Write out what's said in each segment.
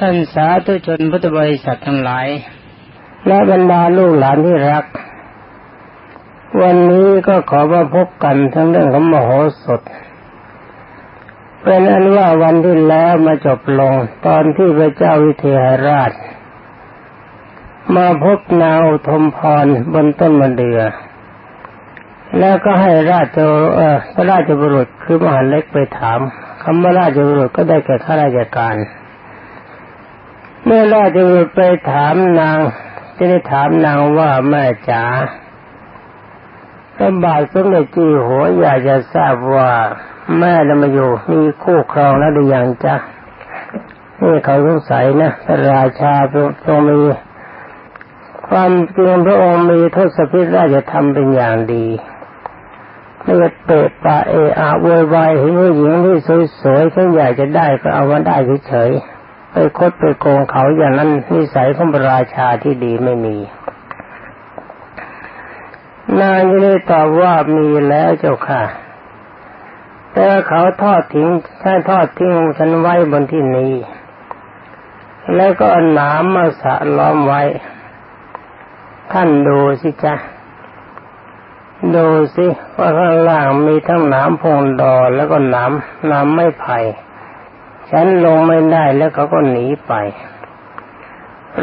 ท่านสาธุชนพุทธบริษัททั้งหลาย และบรรดาลูกหลานที่รัก วันนี้ก็ขอมาพบกันทั้งเรื่องของมโหสถ เป็นอันว่าวันที่แล้วมาจบลงตอนที่พระเจ้าวิเทหราช มาพบนางอุทมพรบนต้นมะเดือ แล้วก็ให้ราชเออพระราชบุรุษคือมหาเล็กไปถามคำว่าราชบุรุษก็ได้แก่ข้าราชการ เมื่อราชบุตรไปถามนางจะได้ถามนางว่าแม่จ๋าพระบาทสมเด็จจีหัวอยากจะทราบว่าแม่เรามาอยู่มีคู่ครองแล้วหรือยังจ๊ะนี่เขาสงสัยนะพระราชาทรงมีความจริงพระองค์มีทศพิธราชธรรมเป็นอย่างดีไม่ว่าเตะปะเออาโวยวายเห็นผู้หญิงที่สวยๆฉันอยากจะได้ก็เอามาได้เฉยๆ ไปคดไปโกงเขาอย่างนั้นนิสัยของระราชาที่ดีไม่มี นางจะได้ตอบว่ามีแล้วเจ้าค่ะ แต่เขาทอดทิ้งถ้าทอดทิ้งฉันไว้บนที่นี้ แล้วก็หนามมาสะล้อมไว้ ท่านดูสิจ๊ะดูสิว่าข้างล่างมีทั้งหนามพงดอแล้วก็หนามหนามไม่ไผ่ ฉันลงไม่ได้แล้วเขาก็หนีไป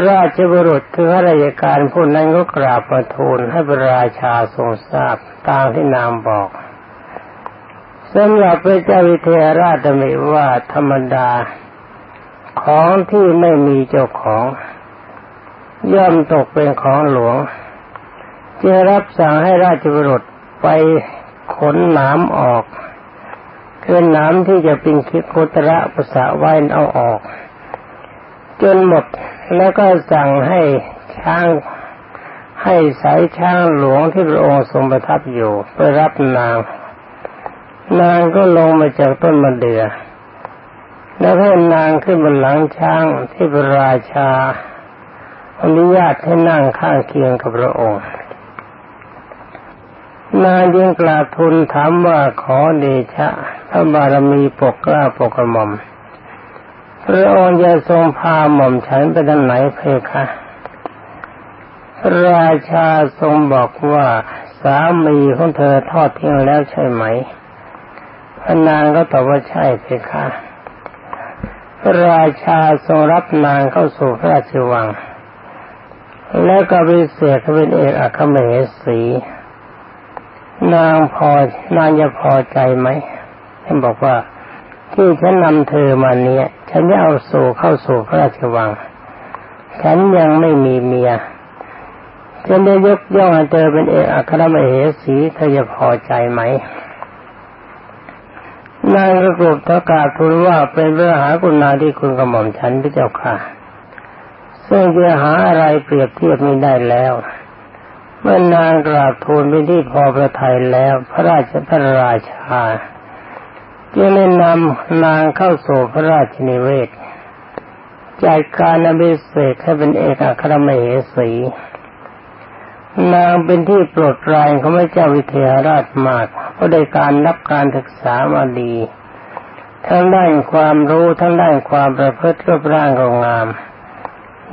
ราชบุรุษคือข้าราชการผู้นั้นก็กราบประทูลให้พระราชาทรงทราบตามที่นามบอกสำหรับพระเจ้าวิเทหราชมีว่าธรรมดาของที่ไม่มีเจ้าของ ย่อมตกเป็นของหลวงจึงรับสั่งให้ราชบุรุษไปขนหนามออก คือน้ำที่จะเป็นคิโคตระภาษาไว้เอาออก จนหมดแล้วก็สั่งให้ช้างให้สายช้างหลวงที่พระองค์ทรงประทับอยู่ไปรับนาง นางก็ลงมาจากต้นมะเดื่อแล้วให้นางขึ้นบนหลังช้างที่พระราชาอนุญาตให้นั่งข้างเคียงกับพระองค์ นางยิงกราบทูลถามว่าขอเดชะพระบารมีปกกล้าปกกระหม่อมพระองค์จะทรงพาหม่อมฉันไปทางไหนเพคะราชาทรงบอกว่าสามีของเธอทอดทิ้งแล้วใช่ไหมพระนางก็ตอบว่าใช่เพคะราชาทรงรับนางเข้าสู่พระราชวัง แล้วก็ไปเสียเขาเป็นเอกอัครมเหสี นางพอนางจะพอใจไหมท่านบอกว่า ที่ฉันนำเธอมาเนี้ยฉันจะเอาสู่เข้าสู่พระราชวัง ฉันยังไม่มีเมียจะได้ยกย่องเธอเป็นเอกอัครมเหสีเธอจะพอใจไหมนางกระกรบทกาทูลว่าเป็นเรื่องหาคุณนาที่คุณกระหม่อมฉันพระเจ้าค่ะซึ่งจะหาอะไรเปรียบเทียบไม่ได้แล้ว เมื่อนางกราบทูลไปที่พอประทัยแล้ว พระราชพระราชาจึงได้นำนางเข้าสู่พระราชนิเวศจัดการอภิเษกให้เป็นเอกอัครมเหสี นางเป็นที่โปรดปรานของพระเจ้าวิเทหราชมากเพราะได้การรับการศึกษามาดี ทั้งด้านความรู้ทั้งด้านความประพฤติรูปร่างก็งาม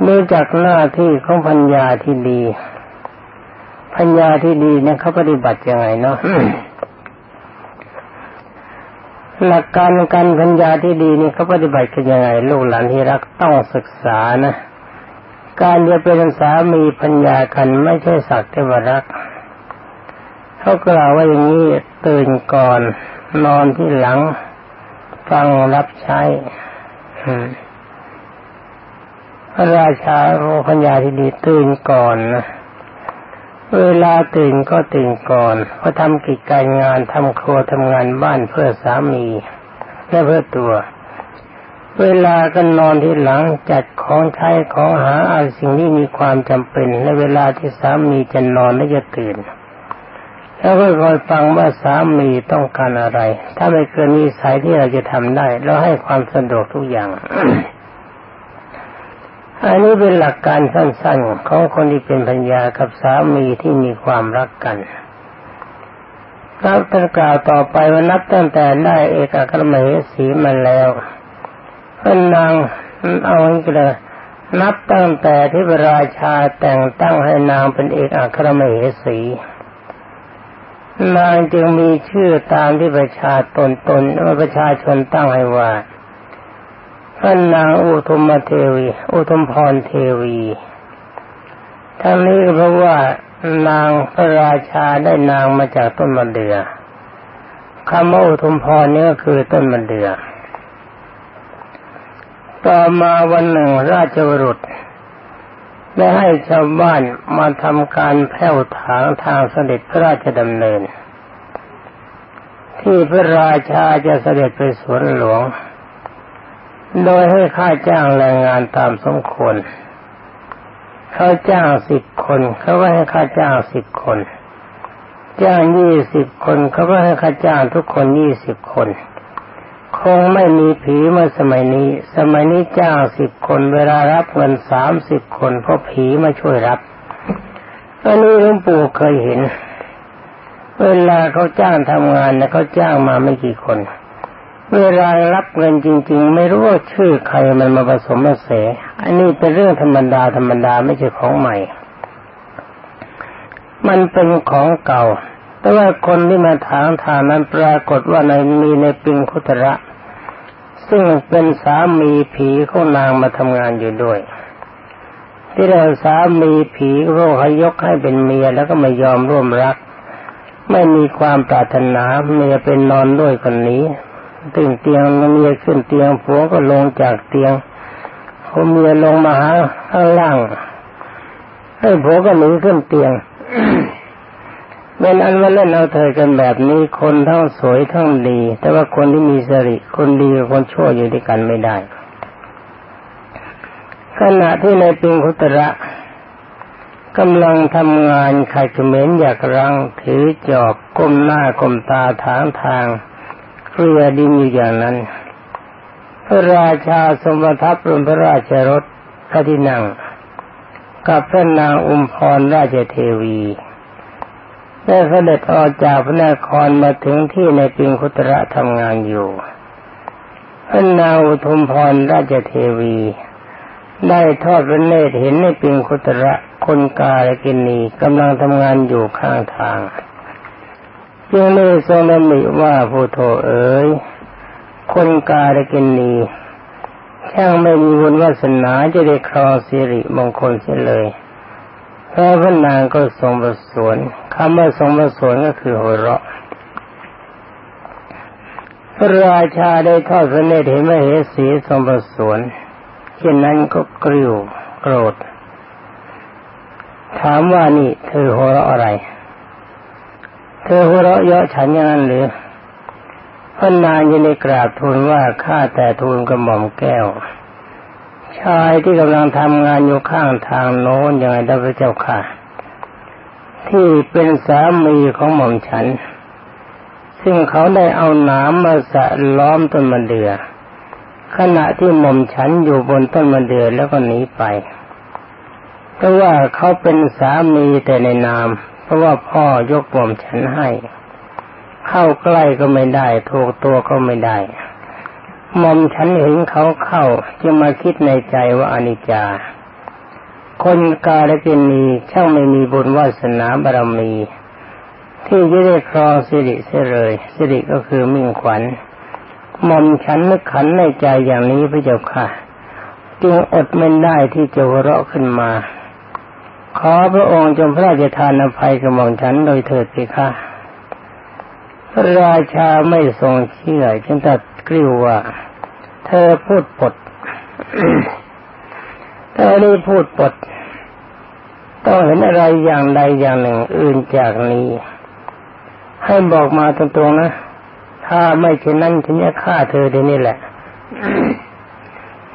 เนื่องจากหน้าที่ของพัญญาที่ดี พัญญาที่ดีเนี่ยเขาปฏิบัติยังไงเนาะหลักการการพัญญาที่ดีนี่เขาปฏิบัติกันยังไงลูกหลานที่รักต้องศึกษานะการจะเป็นสามีพัญญากันไม่ใช่สักแต่ว่ารักเขากล่าวว่าอย่างนี้ตื่นก่อนนอนที่หลัง ฟังรับใช้พระราชาโอพัญญาที่ดีตื่นก่อนนะ เวลาตื่นก็ตื่นก่อนเพราะทำกิจการงานทำครัวทำงานบ้านเพื่อสามีและเพื่อตัว เวลาก็นอนที่หลังจัดของใช้ของหาเอาสิ่งที่มีความจำเป็นในเวลาที่สามีจะนอนและจะตื่น แล้วก็คอยฟังว่าสามีต้องการอะไร ถ้าไม่เกินนิสัยที่เราจะทำได้เราให้ความสะดวกทุกอย่าง อันนี้เป็นหลักการสั้นๆ ของคนที่เป็นพัญญากับสามีที่มีความรักกันครับท่านกล่าวต่อไปว่านับตั้งแต่ได้เอกอัครมเหสีมาแล้วพระนางเอาไปเลยนับตั้งแต่ที่พระราชาแต่งตั้งให้นางเป็นเอกอัครมเหสี นางจึงมีชื่อตามที่ประชาตนตนประชาชนตั้งให้ว่า พระนางอุทุมเทวี อุทุมพรเทวีทั้งนี้เพราะว่านางพระราชาได้นางมาจากต้นมะเดือ่อคำว่าอุทุมพรนี่ก็คือต้นมะเดือ่อต่อมาวันหนึ่งราชวรุษได้ให้ชาวบ้านมาทำการแผ่วถางทางเสด็จพระราชดำเนิน ที่พระราชาจะเสด็จไปสวนหลวง โดยให้ค่าจ้างแรงงานตามสมควรเขาจ้างสิบคนเขาก็ให้ค่าจ้างสิบคน จ้างยี่สิบคนเขาก็ให้ค่าจ้างทุกคนยี่สิบคน คงไม่มีผีเมื่อสมัยนี้ สมัยนี้จ้างสิบคนเวลารับเงินสามสิบคนเพราะผีมาช่วยรับอันนี้หลวงปู่เคยเห็น เวลาเขาจ้างทำงานนะเขาจ้างมาไม่กี่คนเเวลารับเงินจริง ๆ ไม่รู้ว่าชื่อใครมันมาผสมมาเสอันนี้เป็นเรื่องธรรมดาธรรมดาไม่ใช่ของใหม่ มันเป็นของเก่า แต่ว่าคนที่มาถามทางนั้นปรากฏว่าในมีในปิงคุตระ ซึ่งเป็นสามีผีของนางมาทำงานอยู่ด้วย ที่เราสามีผีโรคให้ยกให้เป็นเมียแล้วก็ไม่ยอมร่วมรัก ไม่มีความปรารถนาเมียเป็นนอนด้วยคนนี้ ตึงเตียงเมียขึ้นเตียงผัวก็ลงจากเตียงพอเมียลงมาหาข้างล่างให้ผัวก็หนีขึ้นเตียงเป็นอันว่าเล่นเอาเธอกันแบบนี้คนทั้งสวยทั้งดี แต่ว่าคนที่มีสริคนดีกับคนชั่วอยู่ด้วยกันไม่ได้ขณะที่ในปิงคุตระกำลังทำงานขัดเขมรอยากรังถือจอบก้มหน้าก้มตาทางทาง เรือดินอยู่อย่างนั้น พระราชาทรงประทับบนพระราชรถพระที่นั่ง กับพระนางอุมพรราชเทวีได้เสด็จออกจากพระนครมาถึงที่ในปิงคุตระทำงานอยู่พระนางอุทุมพรราชเทวี ได้ทอดพระเนตรเห็นในปิงคุตระคนกาลกินีกำลังทำงานอยู่ข้างทาง จึงได้ทรงดำริว่าผู้โทเอ๋ยคนกาลกินีช่างไม่มีบุญวาสนาจะได้ครองสิริมงคลเสียเลยพระพนางก็ทรงประสวนคำว่าทรงประสวนก็คือหัวเราะพระราชาได้ทอดพระเนตรเห็นว่าเหสีทรงประสวนเช่นนั้นก็กริ้วโกรธ ถามว่านี่เธอหัวเราะอะไร เธอหัวเราะเยาะฉันอย่างนั้นหรือพระนางยังได้กราบทูลว่าข้าแต่ทูลกระหม่อมแก้ว ชายที่กำลังทำงานอยู่ข้างทางโน้นยังไงได้พระเจ้าค่ะ ที่เป็นสามีของหม่อมฉัน ซึ่งเขาได้เอาหนามมาสะล้อมต้นมะเดือ่อขณะที่หม่อมฉันอยู่บนต้นมะเดื่อแล้วก็หนีไปเพราะว่าเขาเป็นสามีแต่ในนาม เพราะว่าพ่อยกปมฉันให้ เข้าใกล้ก็ไม่ได้ถูกตัวก็ไม่ได้มอมฉันเห็นเขาเข้าจึงมาคิดในใจว่าอนิจจา คนกาลกินีช่างไม่มีบุญวาสนาบารมี ที่จะได้ครองสิริเสเลยสิริก็คือมิ่งขวัญมอมฉันนึกขันในใจอย่างนี้พระเจ้าค่ะ จึงอดไม่ได้ที่จะหัวเราะขึ้นมา ขอพระองค์จงพระราชทานอภัยกับหม่อมฉันโดยเถิดสิค่ะพระราชาไม่ทรงเชื่อจึงตัดกริ้วว่า เธอพูดปด เธอนี่พูดปด ต้องเห็นอะไรอย่างใดอย่างหนึ่งอื่นจากนี้ ให้บอกมาตรงๆนะ ถ้าไม่เช่นนั้นฉันจะฆ่าเธอทีนี่แหละ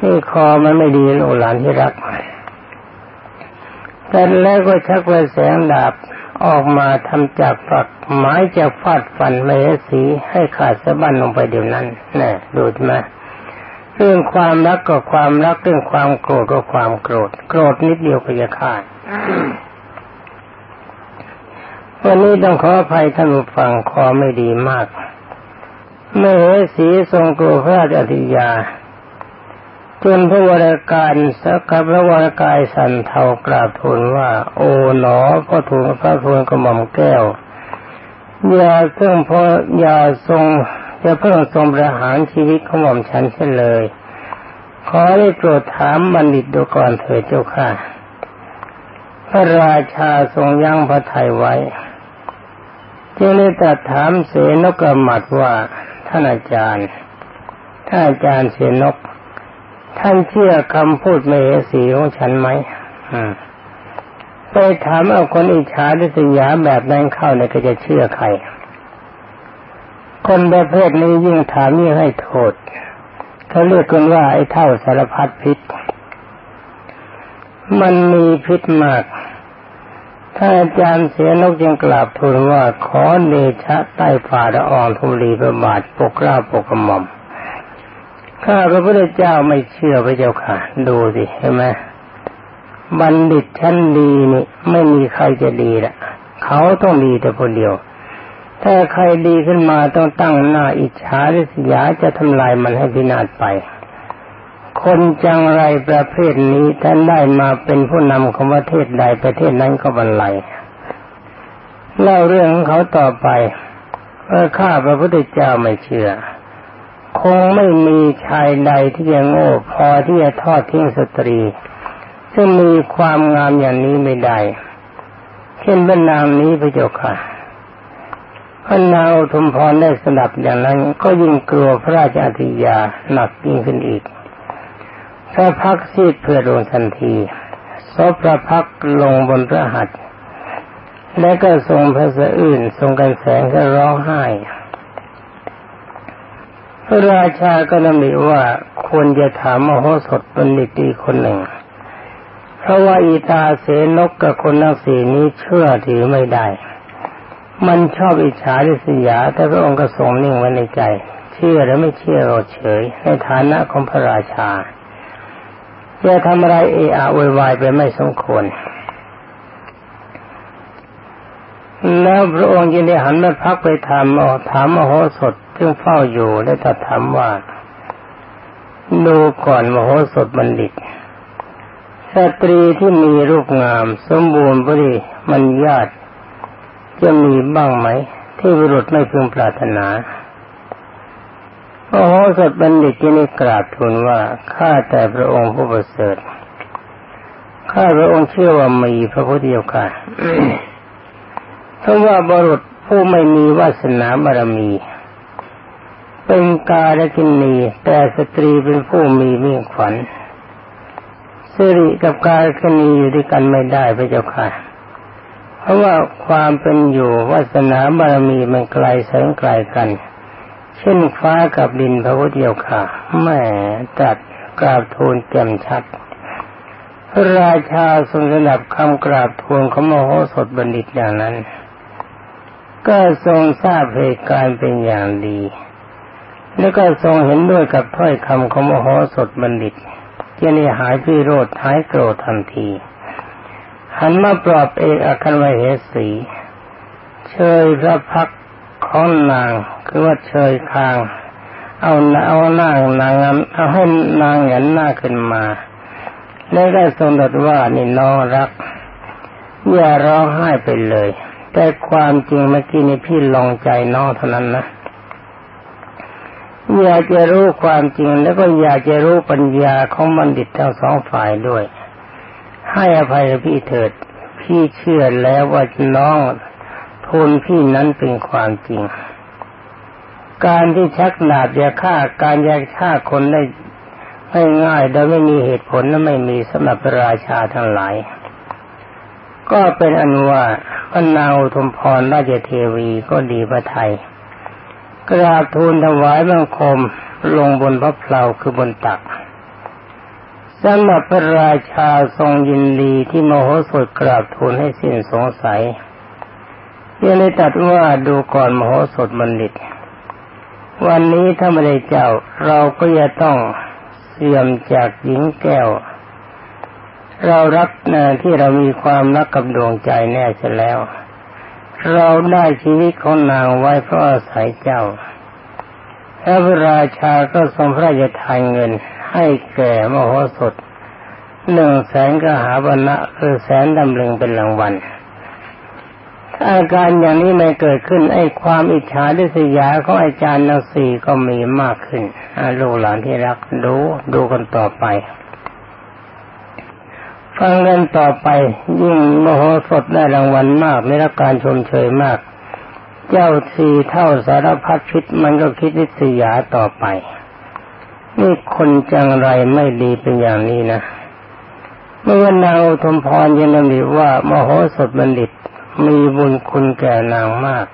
นี่คอมันไม่ดีลูกหลานที่รัก แต่แล้วก็ชักไว้แสงดาบออกมาทำจากฝักไม้จะฟาดฟันเมสีให้ขาดสะบั้นลงไปเดี๋ยวนั้นน่ดูดมาเรื่องความรักก็ความรักเรื่องความโกรธก็ความโกรธ โกรธนิดเดียวก็จะขาดวันนี้ต้องขออภัยท่านผู้ฟังคอไม่ดีมากเมสีทรงโกรธพระอธิยา จนพระวรากายสักกับพระวรากายสันเทากราบทูลว่า โอ๋หนอพ่อทูลพระทูลกระหม่อมแก้วอย่าซึ่งพออย่าทรงจะเพิ่งทรงประหารชีวิตของหม่อมฉันเสียเลย ขอได้โปรดถามบัณฑิตดูก่อนเถิดเจ้าค่ะ พระราชาทรงยั้งพระทัยไว้จึงได้ตรัสถามเสนกกระหมัดว่าท่านอาจารย์ท่านอาจารย์เสนก ท่านเชื่อคำพูดเหสีของฉันไหมไปถามเอาคนอิจฉาดิสยาแบบนั้นเข้าเนี่ยก็จะเชื่อใคร คนประเภทนี้ยิ่งถามยิ่งให้โทษเขาเรียกกันว่าไอ้เท่าสารพัดพิษ มันมีพิษมากถ้าอาจารย์เสียนกยังกราบทูลว่าขอเนชะใต้ฝ่าละอองทุลีพระบาทปกเกล้าปกกระหม่อม ข้าพระพุทธเจ้าไม่เชื่อพระเจ้าค่ะ ดูสิเห็นไหมบัณฑิตชั้นดีนี่ไม่มีใครจะดีละเขาต้องดีแต่คนเดียว ถ้าใครดีขึ้นมาต้องตั้งหน้าอิจฉาริษยาจะทำลายมันให้พินาศไป คนจังไรประเภทนี้ท่านได้มาเป็นผู้นำของประเทศใดประเทศนั้นก็บรรลัยเล่าเรื่องของเขาต่อไปเมื่อข้าพระพุทธเจ้าไม่เชื่อ คงไม่มีชายใดที่จะโง่พอที่จะทอดทิ้งสตรี ซึ่งมีความงามอย่างนี้ไม่ได้ เช่นพระนางนี้พระเจ้าค่ะพระนางทุมพรได้สดับอย่างนั้น ก็ยิ่งกลัวพระราชาธิยาหนักยิ่งขึ้นอีกพระพักซีดเพื่อลงทันทีซบพระพักลงบนพระหัตถ์และก็ทรงพระสะอื่นทรงกันแสงก็ร้องไห้ ระราชาก็นำบิว่าควรจะถามมโหสถบัณฑิตีคนหนึ่ง เพราะว่าอีตาเสนกกับคนนักสีนี้เชื่อถือไม่ได้ มันชอบอิจฉาริษยา แต่พระองค์ก็ทรงนิ่งไว้ในใจ เชื่อและไม่เชื่อเราเฉย ในฐานะของพระราชาจะทำอะไรเอะอะววายไปไม่สมควร แล้วพระองค์ยินได้หันมาพักไปถามอถามมโหสถซึ่งเฝ้าอยู่ได้ตรัสถามว่าดูก่อนมโหสถบัณฑิต สตรีที่มีรูปงาม สมบูรณ์บริมันญาติจะมีบ้างไหม ที่บุรุษไม่พึงปรารถนาโอ้โหสดบัณฑิตที่นี่กราบทูลว่าข้าแต่พระองค์ผู้ประเสริฐข้าพระองค์เชื่อว่ามีพระพุทธเจ้าค่ะ เพราะว่าบรุษผู้ไม่มีวาสนาบารมี เป็นกาและกินนีแต่สตรีเป็นผู้มีมิ่งขวัญสิริกับกาลกินีอยู่ด้วยกันไม่ได้พระเจ้าค่ะ เพราะว่าความเป็นอยู่วาสนาบารมีมันไกลแสงไกลกัน เช่นฟ้ากับดินพระพุทธเจ้าค่ะแม่ตัดกราบทูลแจ่มชัดพระราชาทรงสนับคำกราบทูลของมโหสถบัณฑิตอย่างนั้น ก็ทรงทราบเหตุการณ์เป็นอย่างดี แล้วก็ทรงเห็นด้วยกับถ้อยคำของมโหสถบัณฑิตที่นี่หายพิโรธหายโกรธทันที หันมาปลอบเอกอัคันวเหสี เชยพระพักของนางคือว่าเชยคาง เอาเอาหน้านางเอาให้นางเห็นหน้าขึ้นมา แล้วได้ทรงตรัสว่านี่น้องรักอย่าร้องไห้ไปเลย แต่ความจริงเมื่อกี้นี่พี่ลองใจน้องเท่านั้นนะอยากจะรู้ความจริงแล้วก็อยากจะรู้ปัญญาของบัณฑิตทั้งสองฝ่ายด้วย ให้อภัยพี่เถิด พี่เชื่อแล้วว่าน้องทูลพี่นั้นเป็นความจริง การที่ชักดาบจะฆ่าการแยกฆ่าคนได้ไม่ง่ายโดยไม่มีเหตุผลและไม่มีสำหรับราชาทั้งหลาย ก็เป็นอันว่าพระนางอุทุมพรราชเทวีก็ดีพระไทย กราบทูลถวายบังคมลงบนพระเพลาคือบนตักสำหรับพระราชาทรงยินดีที่มโหสถกราบทูลให้สิ้นสงสัยยังได้ตัดว่าดูก่อนมโหสถบัณฑิต วันนี้ถ้าไม่ได้เจ้าเราก็จะต้องเสื่อมจากหญิงแก้ว เรารักนะที่เรามีความรักกับดวงใจแน่เสียแล้ว เราได้ชีวิตของนางไว้เพราะอาศัยเจ้าพระราชาก็ทรงพระราชทานเงิน ให้แก่มโหสถหนึ่งแสนกหาบรรณะคือแสนดำลึงเป็นรางวัลอาการอย่างนี้ไม่เกิดขึ้น ไอ้ความอิจฉาดิษยาของอาจารย์นสีก็มีมากขึ้นลูกหลานที่รักดูดูกันต่อไป ฟังกันต่อไปยิ่งมโหสถได้รางวัลมากได้รับการชมเชยมาก เจ้าสีเท่าสารพัดคิดมันก็คิดดิษยาต่อไป นี่คนจังไรไม่ดีเป็นอย่างนี้นะเมื่อนางอุทมพรยังนำว่ามโหสถบัณฑิตมีบุญคุณแก่นางมาก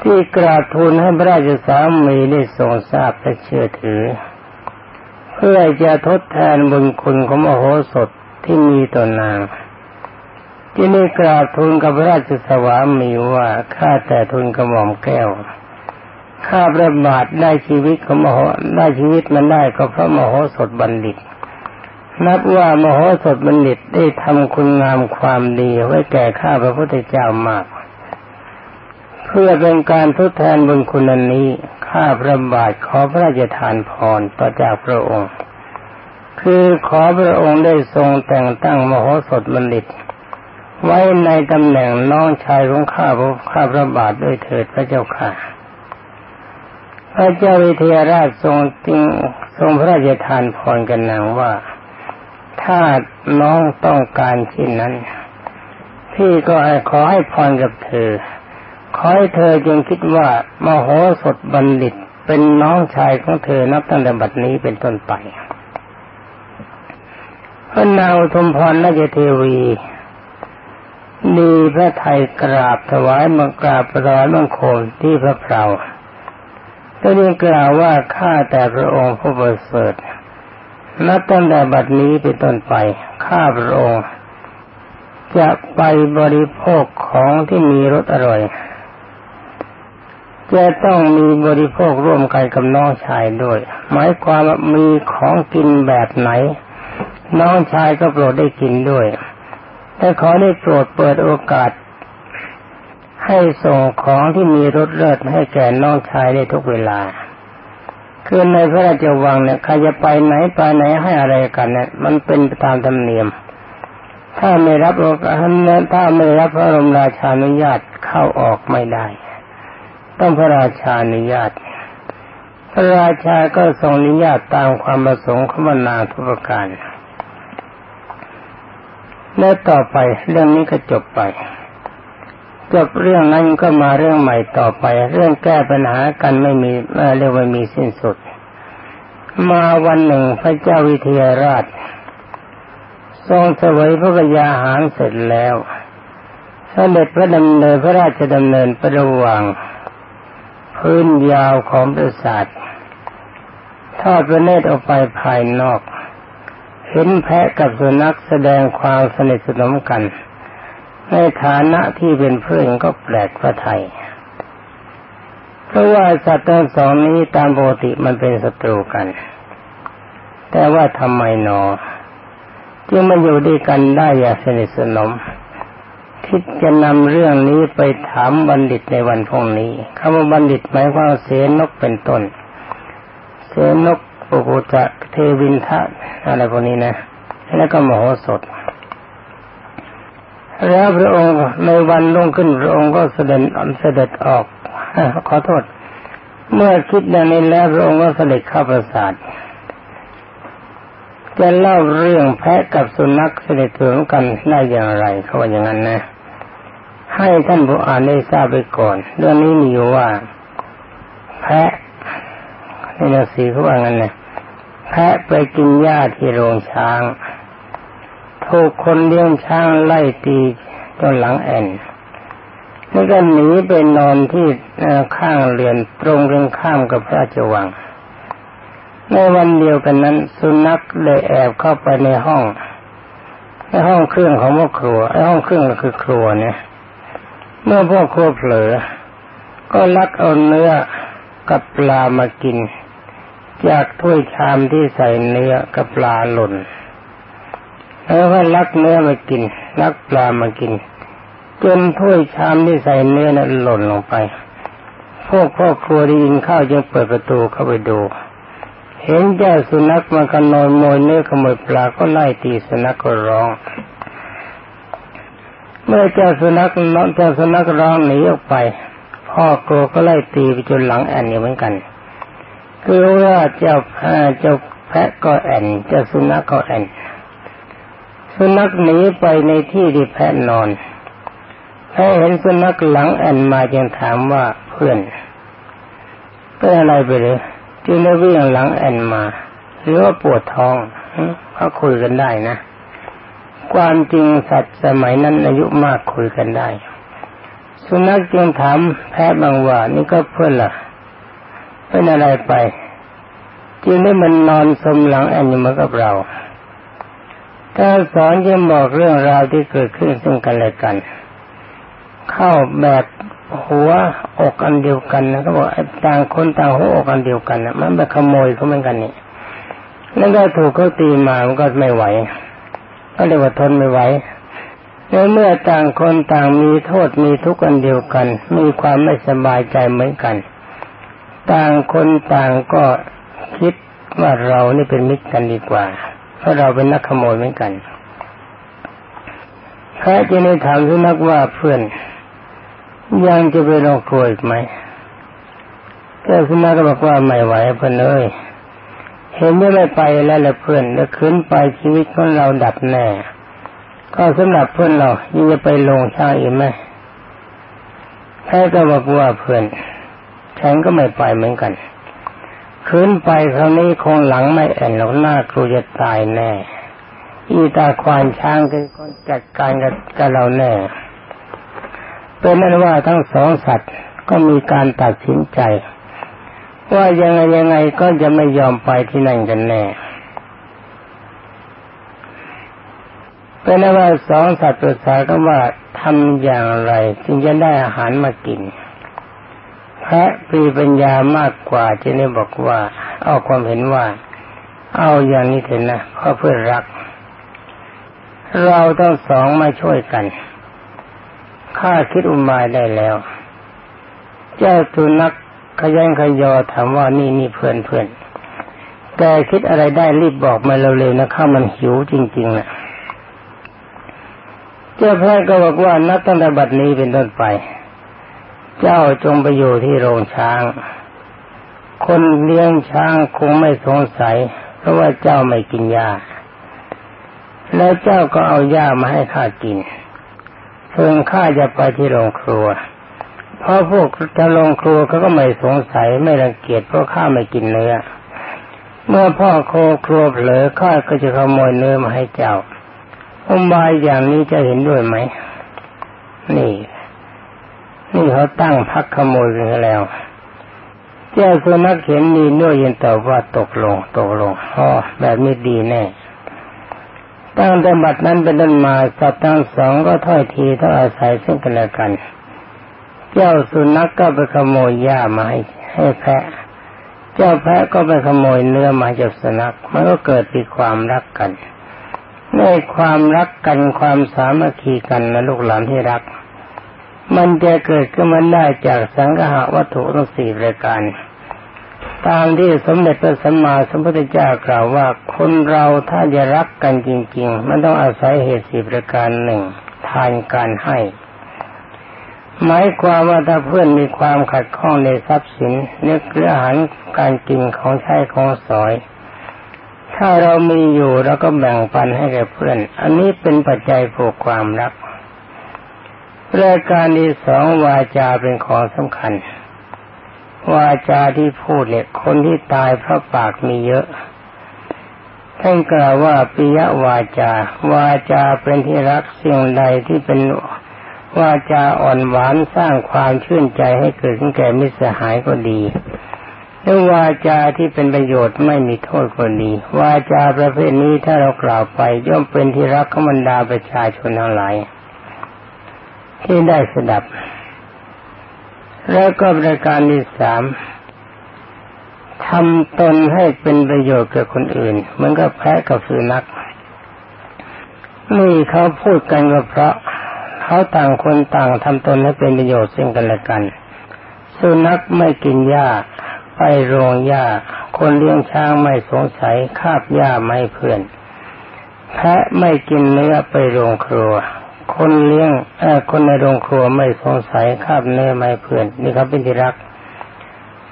ที่กราบทูลให้พระราชสามีได้ทรงทราบและเชื่อถือ เพื่อจะทดแทนบุญคุณของมโหสถ ที่มีต่อนางที่ได้กราบทูลกับราชสวามีว่าข้าแต่ทูลกระหม่อมแก้วข้าพระบาทได้ชีวิตของมโหได้ชีวิตมันได้ก็เพราะมโหสถบัณฑิต นับว่ามโหสถบัณฑิตได้ทำคุณงามความดีไว้แก่ข้าพระพุทธเจ้ามาก เพื่อเป็นการทดแทนบุญคุณนี้ข้าพระบาทขอพระราชทานพรต่อจากพระองค์ คือขอพระองค์ได้ทรงแต่งตั้งมโหสถบัณฑิต ไว้ในตำแหน่งน้องชายของข้าพระข้าพระบาทด้วยเถิดพระเจ้าค่ะ พระเจ้าวิเทหราชทรงจริงทรงพระราชทานพรกันนางว่า ถ้าน้องต้องการเช่นนั้น พี่ก็ให้ขอให้พรกับเธอ ขอให้เธอจึงคิดว่ามโหสถบัณฑิตเป็นน้องชายของเธอนับตั้งแต่บัดนี้เป็นต้นไป พระนางทมพรนาจเทวีมีพระไทยกราบถวายมังกราบรอยมังคมที่พระเพลาก็ได้กล่าวว่าข้าแต่พระองค์ผู้ประเสริฐนับตั้งแต่บัดนี้เป็นต้นไป ข้าพระองค์ จะไปบริโภคของที่มีรสอร่อย จะต้องมีบริโภคร่วมกันกับน้องชายด้วย หมายความว่ามีของกินแบบไหน น้องชายก็โปรดได้กินด้วย แต่ขอได้โปรดเปิดโอกาส ให้ส่งของที่มีรสเลิศให้แก่น้องชายได้ทุกเวลา คือในพระราชวังเนี่ยใครจะไปไหนไปไหนให้อะไรกันเนี่ยมันเป็นตามธรรมเนียม ถ้าไม่รับโอกาสถ้าไม่รับพระรมราชานุญาตเข้าออกไม่ได้ ต้องพระราชานุญาตพระราชาก็ทรงอนุญาตตามความประสงค์ของบรรดาทุกประการ และต่อไปเรื่องนี้ก็จบไปจบเรื่องนั้นก็มาเรื่องใหม่ต่อไป เรื่องแก้ปัญหากันไม่มีเรียกว่ามีสิ้นสุด มาวันหนึ่งพระเจ้าวิเทหราช ทรงเสวยพระกยาหารเสร็จแล้วเสด็จพระดำเนินพระราชดำเนินประระหว่างพื้นยาวของปราสาททอดพระเนตรออกไปภายนอก เห็นแพะกับสุนัขแสดงความสนิทสนมกัน ในฐานะที่เป็นเพื่อนก็แปลกพระไทยเพราะว่าสัตว์ทั้งสองนี้ตามปกติมันเป็นศัตรูกัน แต่ว่าทำไมหนอจึงมาอยู่ด้วยกันได้อย่างสนิทสนมคิดจะนำเรื่องนี้ไปถามบัณฑิตในวันพรุ่งนี้คำว่าบัณฑิตหมายความเสนกเป็นต้น เสนก ปุกุจะเทวินทะอะไรพวกนี้นะ แล้วก็มโหสถแล้วพระองค์ในวันลงขึ้นพระองค์ก็เสด็จเสด็จออกขอโทษ เมื่อคิดดังนี้แล้วพระองค์ก็เสด็จเข้าปราสาทจะเล่าเรื่องแพะกับสุนัขเสด็จถึงกันได้อย่างไรเขาว่าอย่างนั้นนะ ให้ท่านผู้อ่านได้ทราบไปก่อน เรื่องนี้มีอยู่ว่า แพะในหนังสือเขาว่างั้นนะ แพะไปกินหญ้าที่โรงช้าง ถูกคนเลี้ยงช้างไล่ตีจนหลังแอนแล้วก็หนีไปนอนที่ข้างเรือนตรงเรื่องข้ามกับพระราชวัง ในวันเดียวกันนั้น สุนัขเลยแอบเข้าไปในห้องในห้องเครื่องของพ่อครัวไอ้ห้องเครื่องก็คือครัวเนี่ย เมื่อพ่อครัวเผลอ ก็ลักเอาเนื้อกับปลามากิน จากถ้วยชามที่ใส่เนื้อกับปลาหล่นแล้วก็ลักเนื้อมากินลักปลามากิน จนถ้วยชามที่ใส่เนื้อนั้นหล่นลงไป พวกพ่อครัวได้ยินข้าวจึงเปิดประตูเข้าไปดู เห็นเจ้าสุนัขมันก็นอนโมยเนื้อขโมยปลาก็ไล่ตีสุนัขก็ร้อง เมื่อเจ้าสุนัขน้องเจ้าสุนัขร้องหนีออกไปพ่อกลัวก็ไล่ตีไปจนหลังแอนอยู่เหมือนกัน คือว่าเจ้าเจ้าแพะก็แอนเจ้าสุนัขก็แอนสุนัขหนีไปในที่ที่แพะนอนแพะเห็นสุนัขหลังแอนมาจึงถามว่าเพื่อนเป็นอะไรไปเลยจึงได้วิ่งหลังแอนมา หรือว่าปวดท้องเขาคุยกันได้นะ ความจริงสัตว์สมัยนั้นอายุมากคุยกันได้ สุนัขจึงถามแพะบางว่านี่ก็เพื่อนล่ะ เป็นอะไรไปจึงได้มันนอนสมหลังแอนอยู่เหมือนกับเราถ้าสอนยังบอกเรื่องราวที่เกิดขึ้นซึ่งกันและกัน เข้าแบบหัวอกอันเดียวกันนะเขาบอกต่างคนต่างหัวอกอันเดียวกันนะมันไปขโมยเขาเหมือนกันนี่แล้วก็ถูกเขาตีมามันก็ไม่ไหว ก็เรียว่าทนไม่ไหวในเมื่อต่างคนต่างมีโทษมีทุกข์อันเดียวกัน มีความไม่สบายใจเหมือนกัน ต่างคนต่างก็คิดว่าเรานี่เป็นมิตรกันดีกว่า เพราะเราเป็นนักขโมยเหมือนกันแพ้จะได้ถามสุนักว่าเพื่อนยังจะไปลงครัวอีกไหมแก้สุนัขก็บอกว่าไม่ไหวเพื่อนเอ้ยเห็นว่ไม่ไปแล้วละเพื่อนแล้วขึ้นไปชีวิตของเราดับแน่ ก็สำหรับเพื่อนเรายังจะไปลงช่างอีกไหมแพ้ก็บอกว่าเพื่อน ฉันก็ไม่ไปเหมือนกันขึ้นไปคราวนี้คงหลังไม่แอนหรอกหน้าครูจะตายแน่ อีตาควานช้างก็จัดการกับเราแน่ เป็นนั้นว่าทั้งสองสัตว์ก็มีการตัดสินใจ ว่ายังไงยังไงก็จะไม่ยอมไปที่นั่นกันแน่เป็นนั้นว่าสองสัตว์ปรึกษากันว่าทำอย่างไรจึงจะได้อาหารมากิน พระปีปัญญามากกว่าจะได้บอกว่า เอาความเห็นว่า เอาอย่างนี้เถอะนะเพราะเพื่อรัก เราต้องสองมาช่วยกันข้าคิดอุบายได้แล้ว เจ้าตุนักขยันขยอถามว่านี่นี่เพื่อนเพื่อนแกคิดอะไรได้รีบบอกมาเร็วๆนะข้ามันหิวจริงๆนะเจ้าพระก็บอกว่านับตั้งแต่บัดนี้เป็นต้นไป เจ้าจงไปอยู่ที่โรงช้าง คนเลี้ยงช้างคงไม่สงสัย เพราะว่าเจ้าไม่กินยาแล้วเจ้าก็เอายามาให้ข้ากินเพิ่งข้าจะไปที่โรงครัว เพราะพวกจะโรงครัวเขาก็ไม่สงสัยไม่รังเกียจเพราะข้าไม่กินเนื้อ เมื่อพ่อโคครัวเผลอข้าก็จะขโมยเนื้อมาให้เจ้าอุบายอย่างนี้จะเห็นด้วยไหมนี่ นี่เขาตั้งพักขโมยกันแล้วเจ้าสุนัขเห็นนีด้วยยินตอบว่าตกลง ตกลงอ๋อแบบนี้ดีแน่ตั้งแต่บัดนั้นเป็นต้นมาสัตว์ทั้งสองก็ถ้อยทีต้องอาศัยซึ่งกันและกัน เจ้าสุนัขกก็ไปขโมยหญ้ามาให้ให้แพะ เจ้าแพะก็ไปขโมยเนื้อมาจากสุนัขมันก็เกิดมีความรักกันในความรักกันความสามัคคีกันนะลูกหลานที่รัก มันจะเกิดขึ้นมาได้จากสังหาวัตถุทั้งสี่รายการ ตามที่สมเด็จพระสัมมาสัมพุทธเจ้ากล่าวว่าคนเราถ้าจะรักกันจริง ๆ มันต้องอาศัยเหตุสี่ประการหนึ่งทานการให้หมายความว่าถ้าเพื่อนมีความขัดข้องในทรัพย์สินเนื้อเอาหารการกินของใช้ของสอย ถ้าเรามีอยู่เราก็แบ่งปันให้แก่เพื่อน อันนี้เป็นปัจจัยผูกความรัก รายการที่สองวาจาเป็นของสำคัญ วาจาที่พูดเนี่ยคนที่ตายเพราะปากมีเยอะท่านกล่าวว่าปิยวาจา วาจาเป็นที่รักสิ่งใดที่เป็นวาจาอ่อนหวานสร้างความชื่นใจให้เกิดขึ้นแก่มิสหายก็ดีหรือวาจาที่เป็นประโยชน์ไม่มีโทษก็ดี วาจาประเภทนี้ถ้าเรากล่าวไปย่อมเป็นที่รักของบรรดาประชาชนทั้งหลาย ที่ได้สดับ แล้วก็บริการที่สามทำตนให้เป็นประโยชน์กับคนอื่น มันก็แพ้กับสุนัขนี่เขาพูดกันก็เพราะเขาต่างคนต่างทำตนให้เป็นประโยชน์ซึ่งกันและกัน สุนัขไม่กินหญ้าไปโรงหญ้าคนเลี้ยงช้างไม่สงสัยคาบหญ้าไม่เพื่อน แพะไม่กินเนื้อไปโรงครัว คนเลี้ยงอคนในโรงครัวไม่สงสัยคาบเนื้อไม่เพื่อนนี่เขาเป็นที่รัก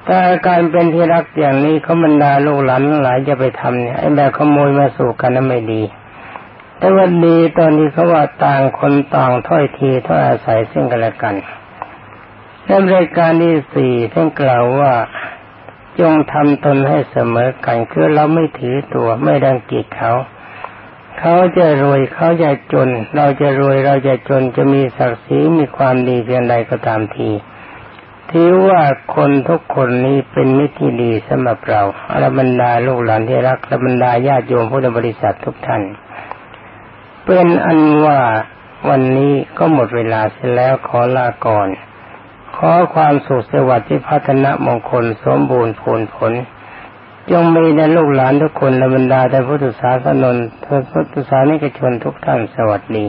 แต่การเป็นที่รักอย่างนี้เขาบรรดาลูกหลานหลายจะไปทำเนี่ยไอ้แบบขโมยมาสู่กันนั้นไม่ดี แต่วันดีตอนนี้เขาว่าต่างคนต่างถ้อยทีถ้อยอาศัยซึ่งกันและกันในรายการที่สี่ท่านกล่าวว่าจงทำตนให้เสมอกันคือเราไม่ถือตัวไม่ดังกีดเขา เขาจะรวยเขาจะจน เราจะรวยเราจะจนจะมีศักดิ์ศรีมีความดีเพียงใดก็ตามทีถือว่าคนทุกคนนี้เป็นมิตรที่ดีสำหรับเราอรบรรดาลูกหลานที่รักอรบรรดาญาติโยมพุทธบริษัททุกท่าน เป็นอันว่าวันนี้ก็หมดเวลาเสร็จแล้วขอลาก่อน ขอความสุขสวัสดิ์ที่พัฒนมงคลสมบูรณ์ผลผล จงมีในลูกหลานทุกคนและบรรดาแต่พุทธศาสนนพุทธศาสนิกชนทุกท่านสวัสดี